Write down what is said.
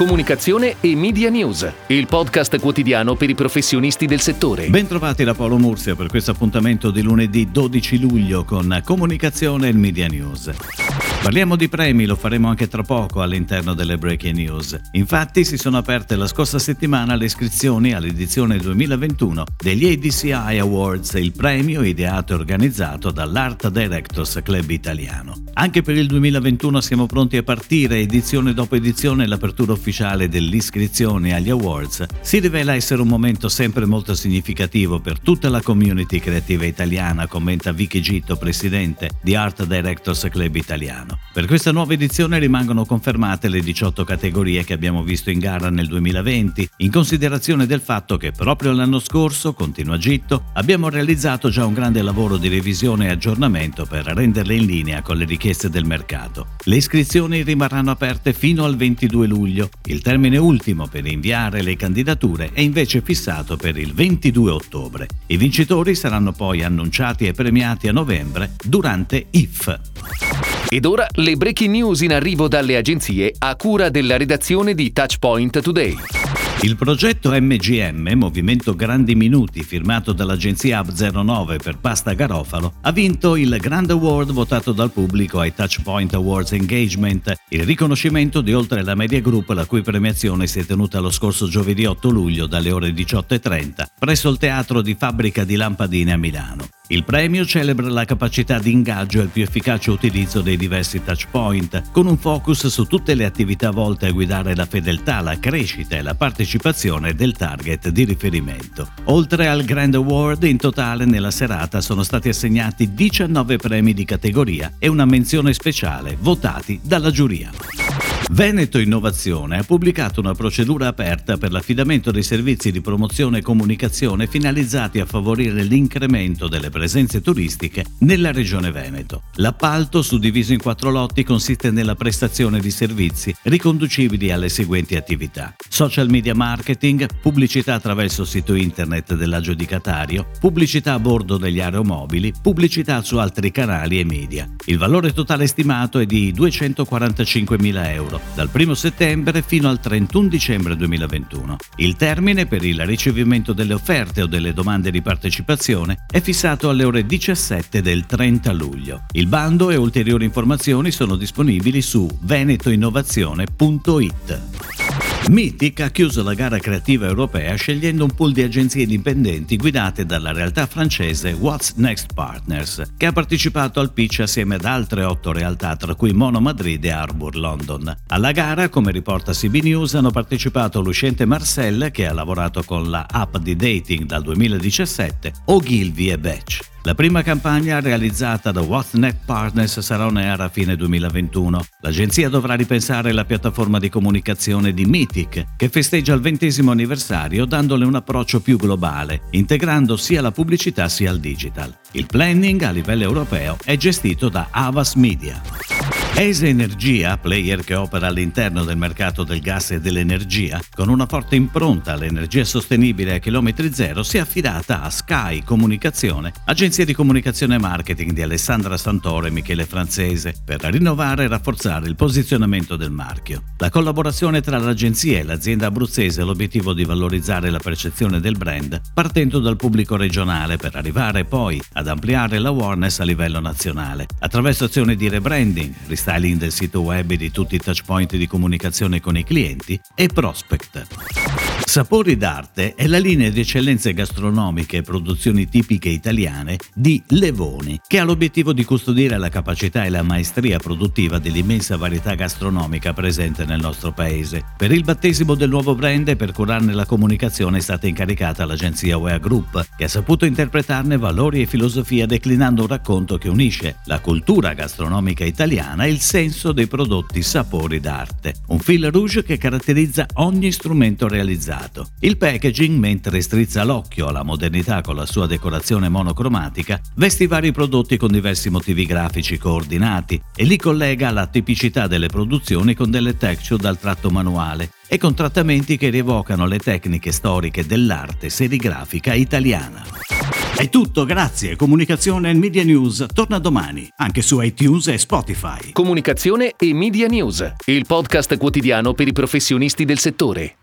comunicazione e media news, il podcast quotidiano per i professionisti del settore. Bentrovati da Paolo Mursia per questo appuntamento di lunedì 12 luglio con comunicazione e media news. Parliamo di premi, lo faremo anche tra poco all'interno delle Breaking News. Infatti si sono aperte la scorsa settimana le iscrizioni all'edizione 2021 degli ADCI Awards, il premio ideato e organizzato dall'Art Directors Club Italiano. Anche per il 2021 siamo pronti a partire, edizione dopo edizione l'apertura ufficiale dell'iscrizione agli awards si rivela essere un momento sempre molto significativo per tutta la community creativa italiana, commenta Vicky Gitto, presidente di Art Directors Club Italiano italiano. Per questa nuova edizione rimangono confermate le 18 categorie che abbiamo visto in gara nel 2020, in considerazione del fatto che proprio l'anno scorso, continua Gitto, abbiamo realizzato già un grande lavoro di revisione e aggiornamento per renderle in linea con le richieste del mercato. Le iscrizioni rimarranno aperte fino al 22 luglio. Il termine ultimo per inviare le candidature è invece fissato per il 22 ottobre. I vincitori saranno poi annunciati e premiati a novembre durante IF. Ed ora le breaking news in arrivo dalle agenzie a cura della redazione di Touchpoint Today. Il progetto MGM, Movimento Grandi Minuti, firmato dall'agenzia Hub09 per Pasta Garofalo, ha vinto il Grand Award votato dal pubblico ai Touchpoint Awards Engagement, il riconoscimento di oltre la Media Group la cui premiazione si è tenuta lo scorso giovedì 8 luglio dalle ore 18.30 presso il Teatro di Fabbrica di Lampadine a Milano. Il premio celebra la capacità di ingaggio e il più efficace utilizzo dei diversi touchpoint, con un focus su tutte le attività volte a guidare la fedeltà, la crescita e la partecipazione del target di riferimento. Oltre al Grand Award, in totale nella serata sono stati assegnati 19 premi di categoria e una menzione speciale votati dalla giuria. Veneto Innovazione ha pubblicato una procedura aperta per l'affidamento dei servizi di promozione e comunicazione finalizzati a favorire l'incremento delle presenze turistiche nella regione Veneto. L'appalto, suddiviso in quattro lotti, consiste nella prestazione di servizi riconducibili alle seguenti attività: social media marketing, pubblicità attraverso sito internet dell'aggiudicatario, pubblicità a bordo degli aeromobili, pubblicità su altri canali e media. Il valore totale stimato è di 245.000 euro dal 1 settembre fino al 31 dicembre 2021. Il termine per il ricevimento delle offerte o delle domande di partecipazione è fissato alle ore 17 del 30 luglio. Il bando e ulteriori informazioni sono disponibili su venetoinnovazione.it. Mythic ha chiuso la gara creativa europea scegliendo un pool di agenzie indipendenti guidate dalla realtà francese What's Next Partners, che ha partecipato al pitch assieme ad altre otto realtà, tra cui Mono Madrid e Harbour London. Alla gara, come riporta CB News, hanno partecipato l'uscente Marcel, che ha lavorato con la app di dating dal 2017, Ogilvy e Batch. La prima campagna realizzata da WhatsNet Partners sarà on air a fine 2021. L'agenzia dovrà ripensare la piattaforma di comunicazione di Mythic, che festeggia il ventesimo anniversario dandole un approccio più globale, integrando sia la pubblicità sia il digital. Il planning a livello europeo è gestito da Avas Media. Ese Energia, player che opera all'interno del mercato del gas e dell'energia, con una forte impronta all'energia sostenibile a chilometri zero, si è affidata a Sky Comunicazione, agenzia di comunicazione e marketing di Alessandra Santoro e Michele Francese, per rinnovare e rafforzare il posizionamento del marchio. La collaborazione tra l'agenzia e l'azienda abruzzese ha l'obiettivo di valorizzare la percezione del brand, partendo dal pubblico regionale per arrivare poi ad ampliare l'awareness a livello nazionale, attraverso azioni di rebranding, styling del sito web e di tutti i touchpoint di comunicazione con i clienti e prospect. Sapori d'arte è la linea di eccellenze gastronomiche e produzioni tipiche italiane di Levoni, che ha l'obiettivo di custodire la capacità e la maestria produttiva dell'immensa varietà gastronomica presente nel nostro paese. Per il battesimo del nuovo brand e per curarne la comunicazione è stata incaricata l'agenzia UEA Group, che ha saputo interpretarne valori e filosofia declinando un racconto che unisce la cultura gastronomica italiana e il senso dei prodotti sapori d'arte. Un fil rouge che caratterizza ogni strumento realizzato complicato. Il packaging, mentre strizza l'occhio alla modernità con la sua decorazione monocromatica, veste i vari prodotti con diversi motivi grafici coordinati e li collega alla tipicità delle produzioni con delle texture dal tratto manuale e con trattamenti che rievocano le tecniche storiche dell'arte serigrafica italiana. È tutto, grazie. Comunicazione e Media News torna domani, anche su iTunes e Spotify. Comunicazione e Media News, il podcast quotidiano per i professionisti del settore.